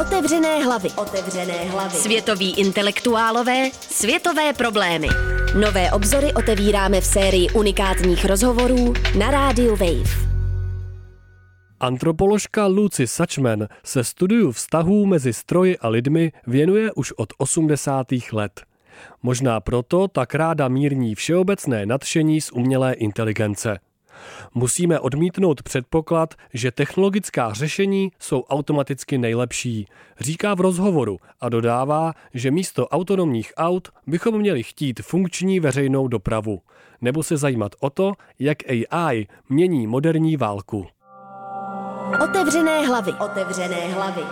Otevřené hlavy. Otevřené hlavy. Světoví intelektuálové, světové problémy. Nové obzory otevíráme v sérii unikátních rozhovorů na rádiu Wave. Antropoložka Lucy Suchman se studiu vztahů mezi stroji a lidmi věnuje už od 80. let. Možná proto tak ráda mírní všeobecné nadšení z umělé inteligence. Musíme odmítnout předpoklad, že technologická řešení jsou automaticky nejlepší, říká v rozhovoru a dodává, že místo autonomních aut bychom měli chtít funkční veřejnou dopravu, nebo se zajímat o to, jak AI mění moderní válku. Otevřené hlavy. Otevřené hlavy.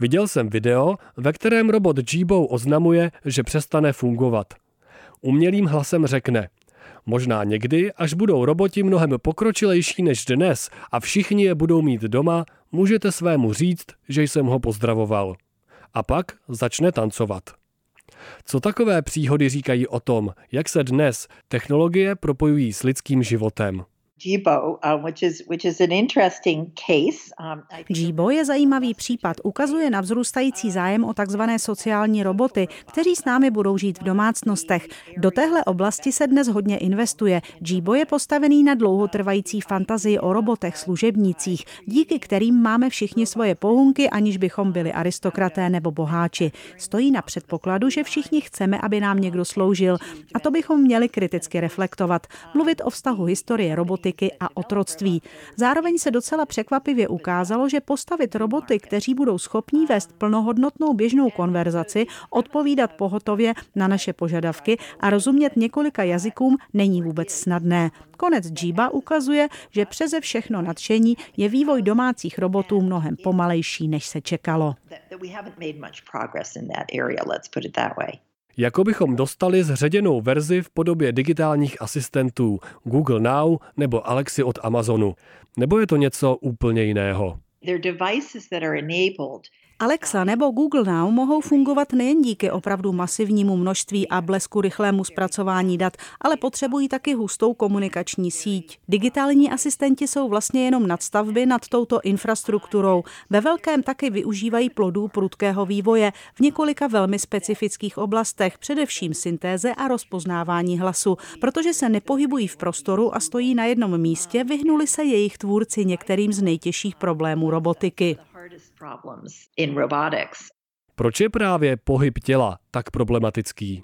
Viděl jsem video, ve kterém robot Jibo oznamuje, že přestane fungovat. Umělým hlasem řekne – Možná někdy, až budou roboti mnohem pokročilejší než dnes a všichni je budou mít doma, můžete svému říct, že jsem ho pozdravoval. A pak začne tancovat. Co takové příhody říkají o tom, jak se dnes technologie propojují s lidským životem? Jibo, je zajímavý případ. Ukazuje na vzrůstající zájem o takzvané sociální roboty, kteří s námi budou žít v domácnostech. Do téhle oblasti se dnes hodně investuje. Jibo je postavený na dlouhotrvající fantazii o robotech, služebnících, díky kterým máme všichni svoje pohunky, aniž bychom byli aristokraté nebo boháči. Stojí na předpokladu, že všichni chceme, aby nám někdo sloužil. A to bychom měli kriticky reflektovat. Mluvit o vztahu historie roboty robotiky a otroctví. Zároveň se docela překvapivě ukázalo, že postavit roboty, kteří budou schopní vést plnohodnotnou běžnou konverzaci, odpovídat pohotově na naše požadavky a rozumět několika jazykům, není vůbec snadné. Konec Jiba ukazuje, že přeze všechno nadšení je vývoj domácích robotů mnohem pomalejší, než se čekalo. Jako bychom dostali zředěnou verzi v podobě digitálních asistentů Google Now nebo Alexi od Amazonu. Nebo je to něco úplně jiného? Alexa nebo Google Now mohou fungovat nejen díky opravdu masivnímu množství a blesku rychlému zpracování dat, ale potřebují taky hustou komunikační síť. Digitální asistenti jsou vlastně jenom nadstavby nad touto infrastrukturou. Ve velkém taky využívají plodů prudkého vývoje v několika velmi specifických oblastech, především syntéze a rozpoznávání hlasu. Protože se nepohybují v prostoru a stojí na jednom místě, vyhnuli se jejich tvůrci některým z nejtěžších problémů robotiky. Proč je právě pohyb těla tak problematický?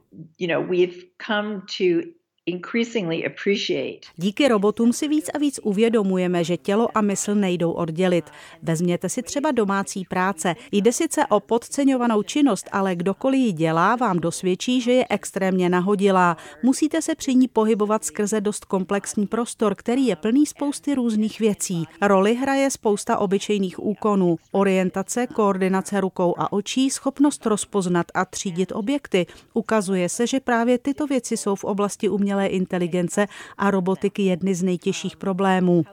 Díky robotům si víc a víc uvědomujeme, že tělo a mysl nejdou oddělit. Vezměte si třeba domácí práce. Jde sice o podceňovanou činnost, ale kdokoliv ji dělá, vám dosvědčí, že je extrémně nahodilá. Musíte se při ní pohybovat skrze dost komplexní prostor, který je plný spousty různých věcí. Roli hraje spousta obyčejných úkonů. Orientace, koordinace rukou a očí, schopnost rozpoznat a třídit objekty. Ukazuje se, že právě tyto věci jsou v oblasti umělé umělé inteligence a robotiky jedny z nejtěžších problémů.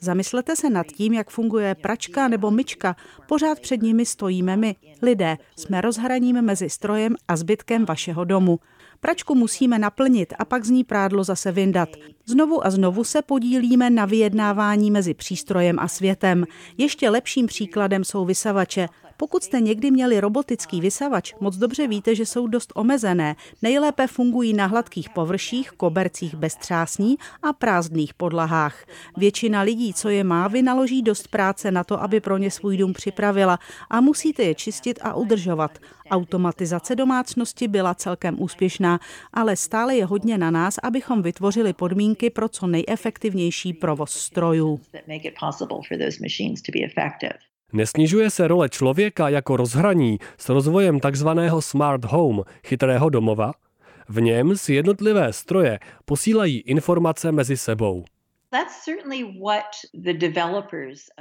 Zamyslete se nad tím, jak funguje pračka nebo myčka. Pořád před nimi stojíme my, lidé. Jsme rozhraním mezi strojem a zbytkem vašeho domu. Pračku musíme naplnit a pak z ní prádlo zase vyndat. Znovu a znovu se podílíme na vyjednávání mezi přístrojem a světem. Ještě lepším příkladem jsou vysavače. Pokud jste někdy měli robotický vysavač, moc dobře víte, že jsou dost omezené. Nejlépe fungují na hladkých površích, kobercích bez třásní a prázdných podlahách. Většina lidí, co je má, vynaloží dost práce na to, aby pro ně svůj dům připravila a musíte je čistit a udržovat. Automatizace domácnosti byla celkem úspěšná, ale stále je hodně na nás, abychom vytvořili podmínky pro co nejefektivnější provoz strojů. Nesnižuje se role člověka jako rozhraní s rozvojem takzvaného smart home, chytrého domova? V něm si jednotlivé stroje posílají informace mezi sebou.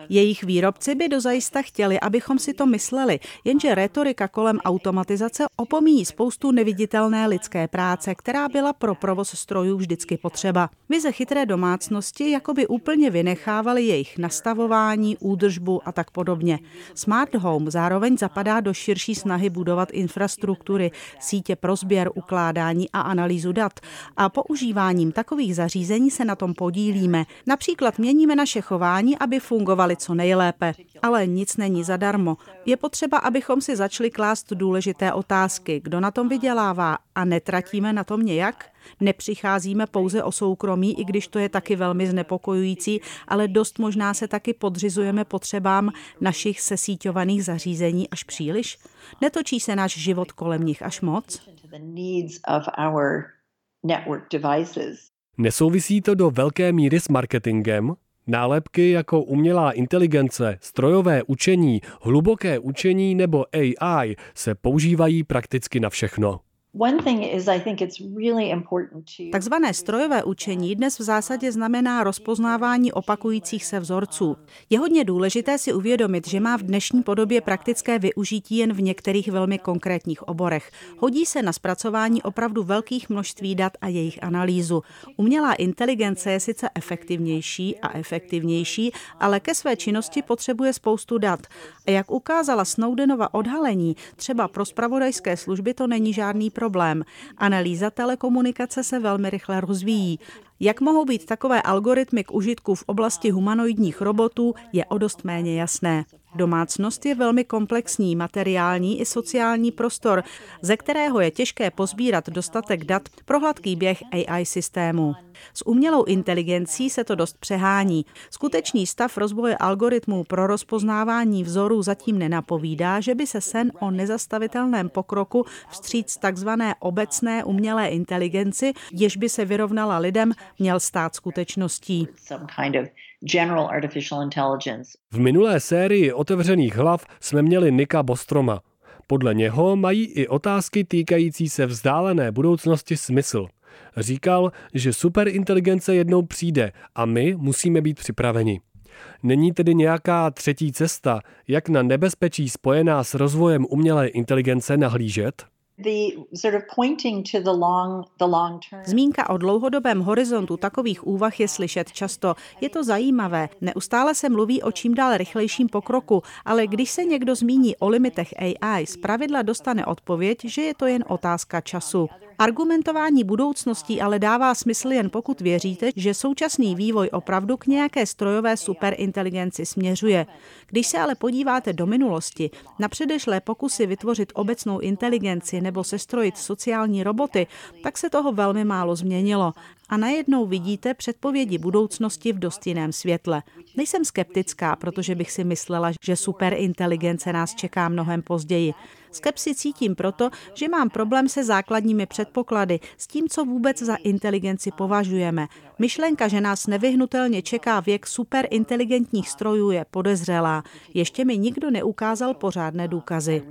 Jejich výrobci by dozajista chtěli, abychom si to mysleli, jenže retorika kolem automatizace opomíjí spoustu neviditelné lidské práce, která byla pro provoz strojů vždycky potřeba. Vize chytré domácnosti jakoby úplně vynechávaly jejich nastavování, údržbu a tak podobně. Smart Home zároveň zapadá do širší snahy budovat infrastruktury, sítě pro sběr, ukládání a analýzu dat. A používáním takových zařízení se na tom podílíme děláme. Například měníme naše chování, aby fungovaly co nejlépe. Ale nic není zadarmo. Je potřeba, abychom si začali klást důležité otázky. Kdo na tom vydělává a netratíme na tom nějak? Nepřicházíme pouze o soukromí, i když to je taky velmi znepokojující, ale dost možná se taky podřizujeme potřebám našich sesíťovaných zařízení až příliš? Netočí se náš život kolem nich až moc? Nesouvisí to do velké míry s marketingem? Nálepky jako umělá inteligence, strojové učení, hluboké učení nebo AI se používají prakticky na všechno. Takzvané strojové učení dnes v zásadě znamená rozpoznávání opakujících se vzorců. Je hodně důležité si uvědomit, že má v dnešní podobě praktické využití jen v některých velmi konkrétních oborech. Hodí se na zpracování opravdu velkých množství dat a jejich analýzu. Umělá inteligence je sice efektivnější a efektivnější, ale ke své činnosti potřebuje spoustu dat. A jak ukázala Snowdenova odhalení, třeba pro spravodajské služby to není žádný problém. Analýza telekomunikace se velmi rychle rozvíjí. Jak mohou být takové algoritmy k užitku v oblasti humanoidních robotů, je o dost méně jasné. Domácnost je velmi komplexní materiální i sociální prostor, ze kterého je těžké pozbírat dostatek dat pro hladký běh AI systému. S umělou inteligencí se to dost přehání. Skutečný stav rozvoje algoritmů pro rozpoznávání vzorů zatím nenapovídá, že by se sen o nezastavitelném pokroku vstříc takzvané obecné umělé inteligenci, jež by se vyrovnala lidem, měl stát skutečností. V minulé sérii otevřených hlav jsme měli Nika Bostroma. Podle něho mají i otázky týkající se vzdálené budoucnosti smysl. Říkal, že superinteligence jednou přijde a my musíme být připraveni. Není tedy nějaká třetí cesta, jak na nebezpečí spojená s rozvojem umělé inteligence nahlížet? Zmínka o dlouhodobém horizontu takových úvah je slyšet často. Je to zajímavé. Neustále se mluví o čím dál rychlejším pokroku, ale když se někdo zmíní o limitech AI, zpravidla dostane odpověď, že je to jen otázka času. Argumentování budoucností ale dává smysl jen pokud věříte, že současný vývoj opravdu k nějaké strojové superinteligenci směřuje. Když se ale podíváte do minulosti, na předešlé pokusy vytvořit obecnou inteligenci nebo sestrojit sociální roboty, tak se toho velmi málo změnilo a najednou vidíte předpovědi budoucnosti v dost jiném světle. Nejsem skeptická, protože bych si myslela, že superinteligence nás čeká mnohem později. Skepsi cítím proto, že mám problém se základními předpoklady, s tím, co vůbec za inteligenci považujeme. Myšlenka, že nás nevyhnutelně čeká věk superinteligentních strojů, je podezřelá. Ještě mi nikdo neukázal pořádné důkazy.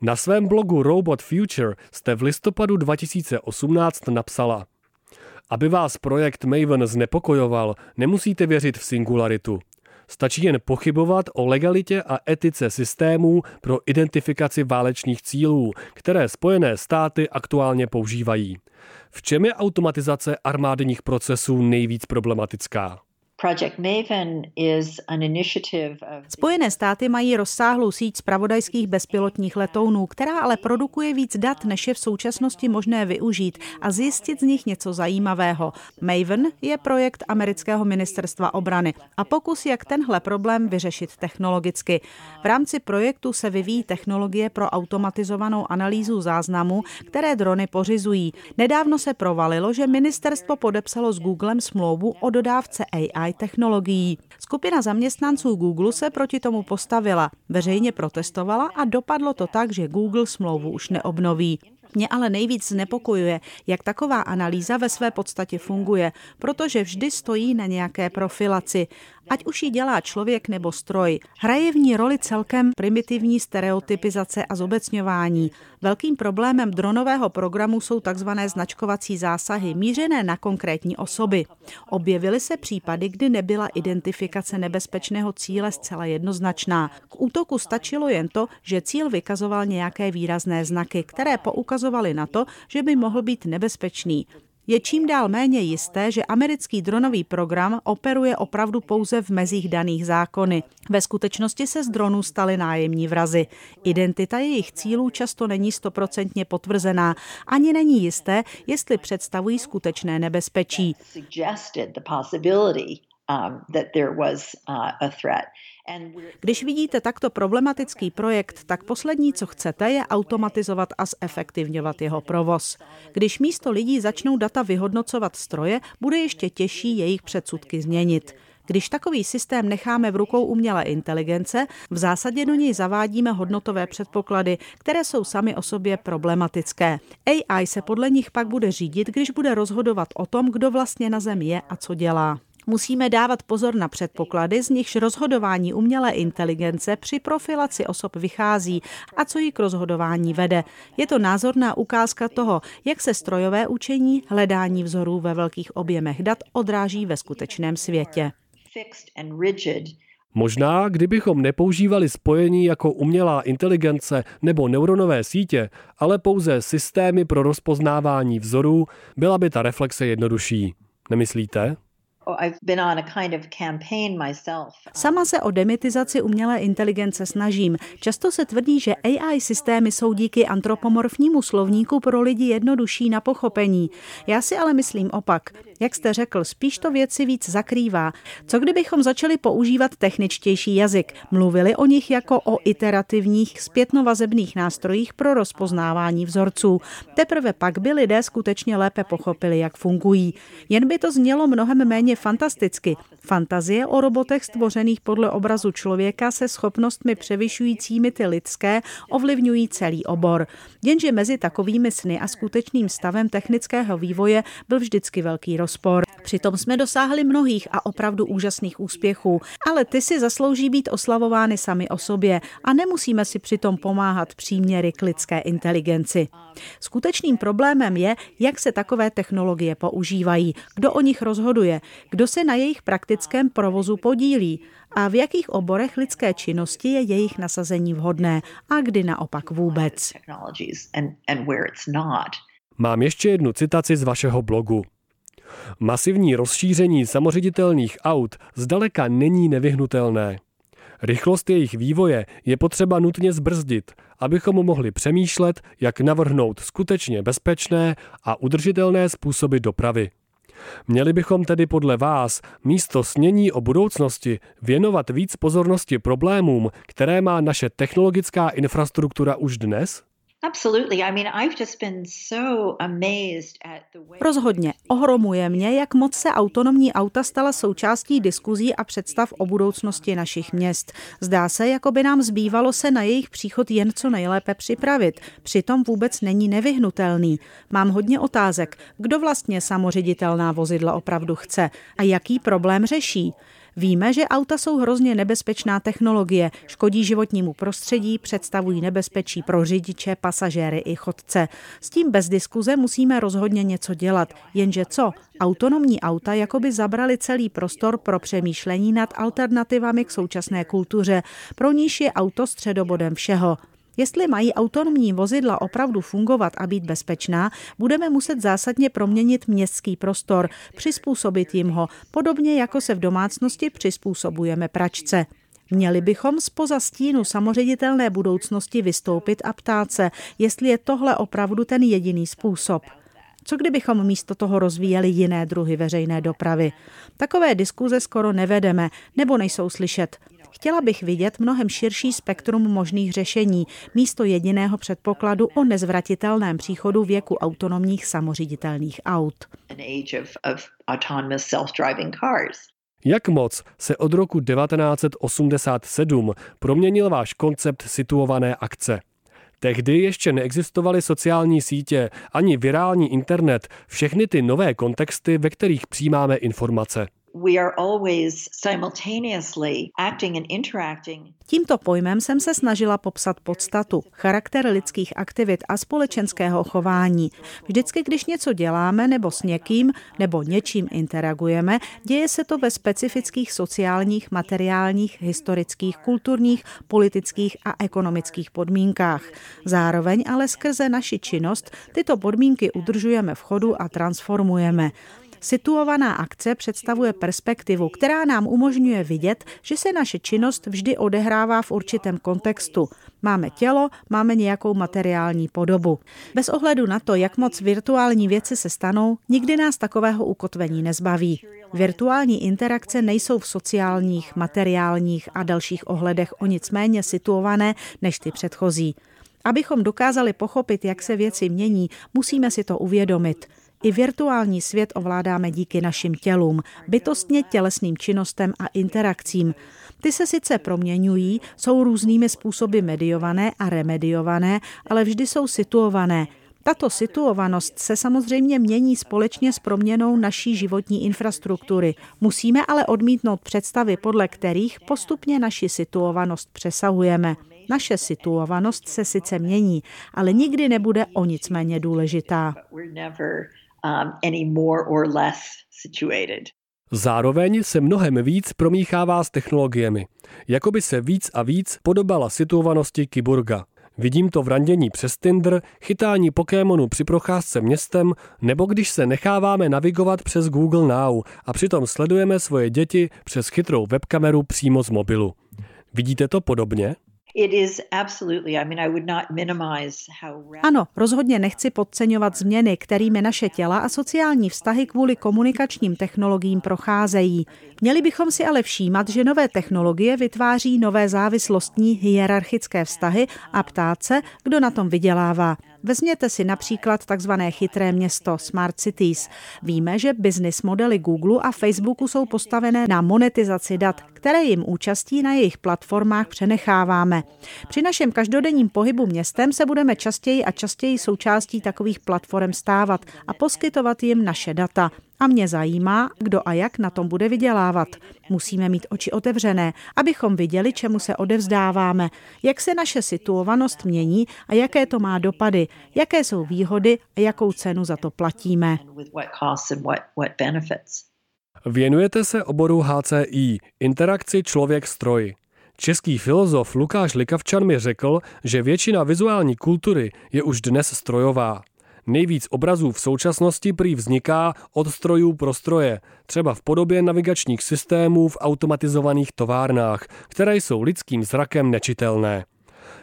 Na svém blogu Robot Future jste v listopadu 2018 napsala Aby vás projekt Maven znepokojoval, nemusíte věřit v singularitu. Stačí jen pochybovat o legalitě a etice systémů pro identifikaci válečných cílů, které Spojené státy aktuálně používají. V čem je automatizace armádních procesů nejvíc problematická? Spojené státy mají rozsáhlou síť spravodajských bezpilotních letounů, která ale produkuje víc dat, než je v současnosti možné využít a zjistit z nich něco zajímavého. Maven je projekt amerického ministerstva obrany a pokus, jak tenhle problém vyřešit technologicky. V rámci projektu se vyvíjí technologie pro automatizovanou analýzu záznamů, které drony pořizují. Nedávno se provalilo, že ministerstvo podepsalo s Googlem smlouvu o dodávce AI AI technologií. Skupina zaměstnanců Google se proti tomu postavila, veřejně protestovala a dopadlo to tak, že Google smlouvu už neobnoví. Mě ale nejvíc znepokojuje, jak taková analýza ve své podstatě funguje, protože vždy stojí na nějaké profilaci. Ať už ji dělá člověk nebo stroj, hraje v ní roli celkem primitivní stereotypizace a zobecňování. Velkým problémem dronového programu jsou tzv. značkovací zásahy mířené na konkrétní osoby. Objevily se případy, kdy nebyla identifikace nebezpečného cíle zcela jednoznačná. K útoku stačilo jen to, že cíl vykazoval nějaké výrazné znaky, které poukazovaly na to, že by mohl být nebezpečný. Je čím dál méně jisté, že americký dronový program operuje opravdu pouze v mezích daných zákony. Ve skutečnosti se z dronů staly nájemní vrazy. Identita jejich cílů často není stoprocentně potvrzená. Ani není jisté, jestli představují skutečné nebezpečí. Um, uh, Když vidíte takto problematický projekt, tak poslední, co chcete, je automatizovat a zefektivňovat jeho provoz. Když místo lidí začnou data vyhodnocovat stroje, bude ještě těžší jejich předsudky změnit. Když takový systém necháme v rukou umělé inteligence, v zásadě do něj zavádíme hodnotové předpoklady, které jsou sami o sobě problematické. AI se podle nich pak bude řídit, když bude rozhodovat o tom, kdo vlastně na Zemi je a co dělá. Musíme dávat pozor na předpoklady, z nichž rozhodování umělé inteligence při profilaci osob vychází a co ji k rozhodování vede. Je to názorná ukázka toho, jak se strojové učení, hledání vzorů ve velkých objemech dat odráží ve skutečném světě. Možná, kdybychom nepoužívali spojení jako umělá inteligence nebo neuronové sítě, ale pouze systémy pro rozpoznávání vzorů, byla by ta reflexe jednodušší. Nemyslíte? Oh, Sama se o demitizaci umělé inteligence snažím. Často se tvrdí, že AI systémy jsou díky antropomorfnímu slovníku pro lidi jednodušší na pochopení. Já si ale myslím opak. Jak jste řekl, spíš to věci víc zakrývá. Co kdybychom začali používat techničtější jazyk? Mluvili o nich jako o iterativních zpětnovazebných nástrojích pro rozpoznávání vzorců. Teprve pak by lidé skutečně lépe pochopili, jak fungují. Jen by to znělo mnohem méně fantasticky. Fantazie o robotech stvořených podle obrazu člověka se schopnostmi převyšujícími ty lidské ovlivňují celý obor. Jenže mezi takovými sny a skutečným stavem technického vývoje byl vždycky velký rozpor. Přitom jsme dosáhli mnohých a opravdu úžasných úspěchů, ale ty si zaslouží být oslavovány sami o sobě a nemusíme si přitom pomáhat příměry k lidské inteligenci. Skutečným problémem je, jak se takové technologie používají, kdo o nich rozhoduje, kdo se na jejich praktickém provozu podílí a v jakých oborech lidské činnosti je jejich nasazení vhodné a kdy naopak vůbec. Mám ještě jednu citaci z vašeho blogu. Masivní rozšíření samoředitelných aut zdaleka není nevyhnutelné. Rychlost jejich vývoje je potřeba nutně zbrzdit, abychom mohli přemýšlet, jak navrhnout skutečně bezpečné a udržitelné způsoby dopravy. Měli bychom tedy podle vás místo snění o budoucnosti věnovat víc pozornosti problémům, které má naše technologická infrastruktura už dnes? Rozhodně. Ohromuje mě, jak moc se autonomní auta stala součástí diskuzí a představ o budoucnosti našich měst. Zdá se, jako by nám zbývalo se na jejich příchod jen co nejlépe připravit. Přitom vůbec není nevyhnutelný. Mám hodně otázek. Kdo vlastně samoředitelná vozidla opravdu chce a jaký problém řeší? Víme, že auta jsou hrozně nebezpečná technologie, škodí životnímu prostředí, představují nebezpečí pro řidiče, pasažéry i chodce. S tím bez diskuze musíme rozhodně něco dělat. Jenže co? Autonomní auta jakoby zabrali celý prostor pro přemýšlení nad alternativami k současné kultuře, pro níž je auto středobodem všeho. Jestli mají autonomní vozidla opravdu fungovat a být bezpečná, budeme muset zásadně proměnit městský prostor, přizpůsobit jim ho, podobně jako se v domácnosti přizpůsobujeme pračce. Měli bychom spoza stínu samoředitelné budoucnosti vystoupit a ptát se, jestli je tohle opravdu ten jediný způsob. Co kdybychom místo toho rozvíjeli jiné druhy veřejné dopravy? Takové diskuze skoro nevedeme nebo nejsou slyšet. Chtěla bych vidět mnohem širší spektrum možných řešení, místo jediného předpokladu o nezvratitelném příchodu věku autonomních samoředitelných aut. Jak moc se od roku 1987 proměnil váš koncept situované akce? Tehdy ještě neexistovaly sociální sítě ani virální internet, všechny ty nové kontexty, ve kterých přijímáme informace. We are always simultaneously acting and interacting. Tímto pojmem jsem se snažila popsat podstatu, charakter lidských aktivit a společenského chování. Vždycky, když něco děláme nebo s někým nebo něčím interagujeme, děje se to ve specifických sociálních, materiálních, historických, kulturních, politických a ekonomických podmínkách. Zároveň ale skrze naši činnost tyto podmínky udržujeme v chodu a transformujeme. Situovaná akce představuje perspektivu, která nám umožňuje vidět, že se naše činnost vždy odehrává v určitém kontextu. Máme tělo, máme nějakou materiální podobu. Bez ohledu na to, jak moc virtuální věci se stanou, nikdy nás takového ukotvení nezbaví. Virtuální interakce nejsou v sociálních, materiálních a dalších ohledech o nic méně situované než ty předchozí. Abychom dokázali pochopit, jak se věci mění, musíme si to uvědomit. I virtuální svět ovládáme díky našim tělům, bytostně tělesným činnostem a interakcím. Ty se sice proměňují, jsou různými způsoby mediované a remediované, ale vždy jsou situované. Tato situovanost se samozřejmě mění společně s proměnou naší životní infrastruktury. Musíme ale odmítnout představy, podle kterých postupně naši situovanost přesahujeme. Naše situovanost se sice mění, ale nikdy nebude o nic méně důležitá um, any more or less situated. Zároveň se mnohem víc promíchává s technologiemi. Jakoby se víc a víc podobala situovanosti kyborga. Vidím to v randění přes Tinder, chytání Pokémonu při procházce městem, nebo když se necháváme navigovat přes Google Now a přitom sledujeme svoje děti přes chytrou webkameru přímo z mobilu. Vidíte to podobně? Ano, rozhodně nechci podceňovat změny, kterými naše těla a sociální vztahy kvůli komunikačním technologiím procházejí. Měli bychom si ale všímat, že nové technologie vytváří nové závislostní hierarchické vztahy a ptát se, kdo na tom vydělává. Vezměte si například takzvané chytré město Smart Cities. Víme, že business modely Google a Facebooku jsou postavené na monetizaci dat, které jim účastí na jejich platformách přenecháváme. Při našem každodenním pohybu městem se budeme častěji a častěji součástí takových platform stávat a poskytovat jim naše data. A mě zajímá, kdo a jak na tom bude vydělávat. Musíme mít oči otevřené, abychom viděli, čemu se odevzdáváme, jak se naše situovanost mění a jaké to má dopady, jaké jsou výhody a jakou cenu za to platíme. Věnujete se oboru HCI, interakci člověk-stroj. Český filozof Lukáš Likavčan mi řekl, že většina vizuální kultury je už dnes strojová. Nejvíc obrazů v současnosti prý vzniká od strojů pro stroje, třeba v podobě navigačních systémů v automatizovaných továrnách, které jsou lidským zrakem nečitelné.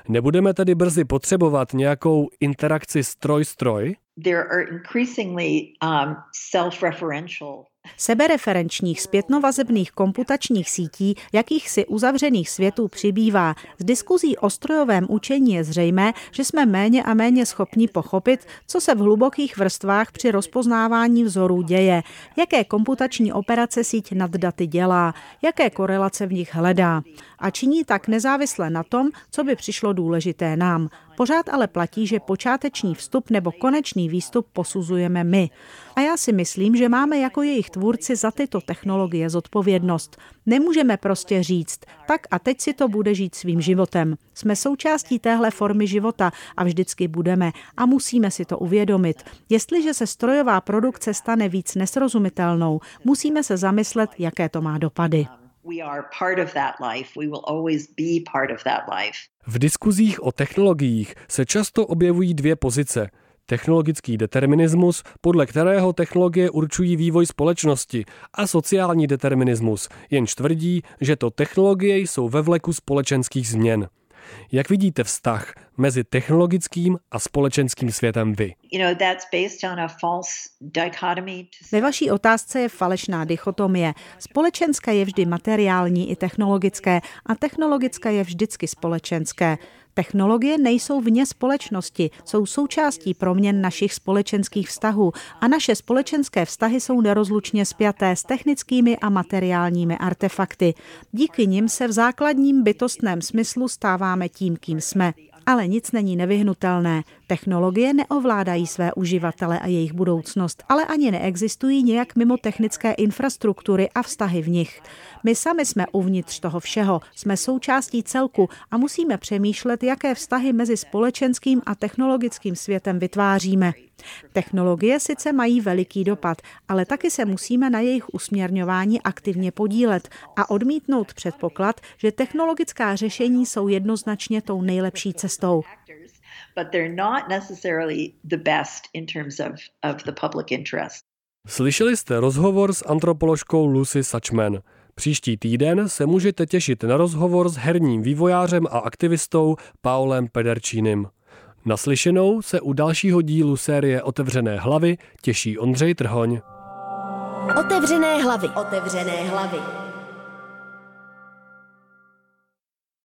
Nebudeme tedy brzy potřebovat nějakou interakci stroj-stroj? There are increasingly um, self-referential Sebereferenčních zpětnovazebných komputačních sítí, jakýchsi uzavřených světů přibývá. Z diskuzí o strojovém učení je zřejmé, že jsme méně a méně schopni pochopit, co se v hlubokých vrstvách při rozpoznávání vzorů děje, jaké komputační operace síť nad daty dělá, jaké korelace v nich hledá. A činí tak nezávisle na tom, co by přišlo důležité nám. Pořád ale platí, že počáteční vstup nebo konečný výstup posuzujeme my. A já si myslím, že máme jako jejich tvůrci za tyto technologie zodpovědnost. Nemůžeme prostě říct, tak a teď si to bude žít svým životem. Jsme součástí téhle formy života a vždycky budeme a musíme si to uvědomit. Jestliže se strojová produkce stane víc nesrozumitelnou, musíme se zamyslet, jaké to má dopady. V diskuzích o technologiích se často objevují dvě pozice – technologický determinismus, podle kterého technologie určují vývoj společnosti, a sociální determinismus, jenž tvrdí, že to technologie jsou ve vleku společenských změn. Jak vidíte vztah mezi technologickým a společenským světem vy? Ve vaší otázce je falešná dichotomie. Společenské je vždy materiální i technologické a technologické je vždycky společenské. Technologie nejsou vně společnosti, jsou součástí proměn našich společenských vztahů a naše společenské vztahy jsou nerozlučně spjaté s technickými a materiálními artefakty. Díky nim se v základním bytostném smyslu stáváme tím, kým jsme. Ale nic není nevyhnutelné. Technologie neovládají své uživatele a jejich budoucnost, ale ani neexistují nějak mimo technické infrastruktury a vztahy v nich. My sami jsme uvnitř toho všeho, jsme součástí celku a musíme přemýšlet, jaké vztahy mezi společenským a technologickým světem vytváříme. Technologie sice mají veliký dopad, ale taky se musíme na jejich usměrňování aktivně podílet a odmítnout předpoklad, že technologická řešení jsou jednoznačně tou nejlepší cestou. Slyšeli jste rozhovor s antropoložkou Lucy Sachman. Příští týden se můžete těšit na rozhovor s herním vývojářem a aktivistou Paulem Pederčínem. Naslyšenou se u dalšího dílu série Otevřené hlavy těší Ondřej Trhoň. Otevřené hlavy. Otevřené hlavy.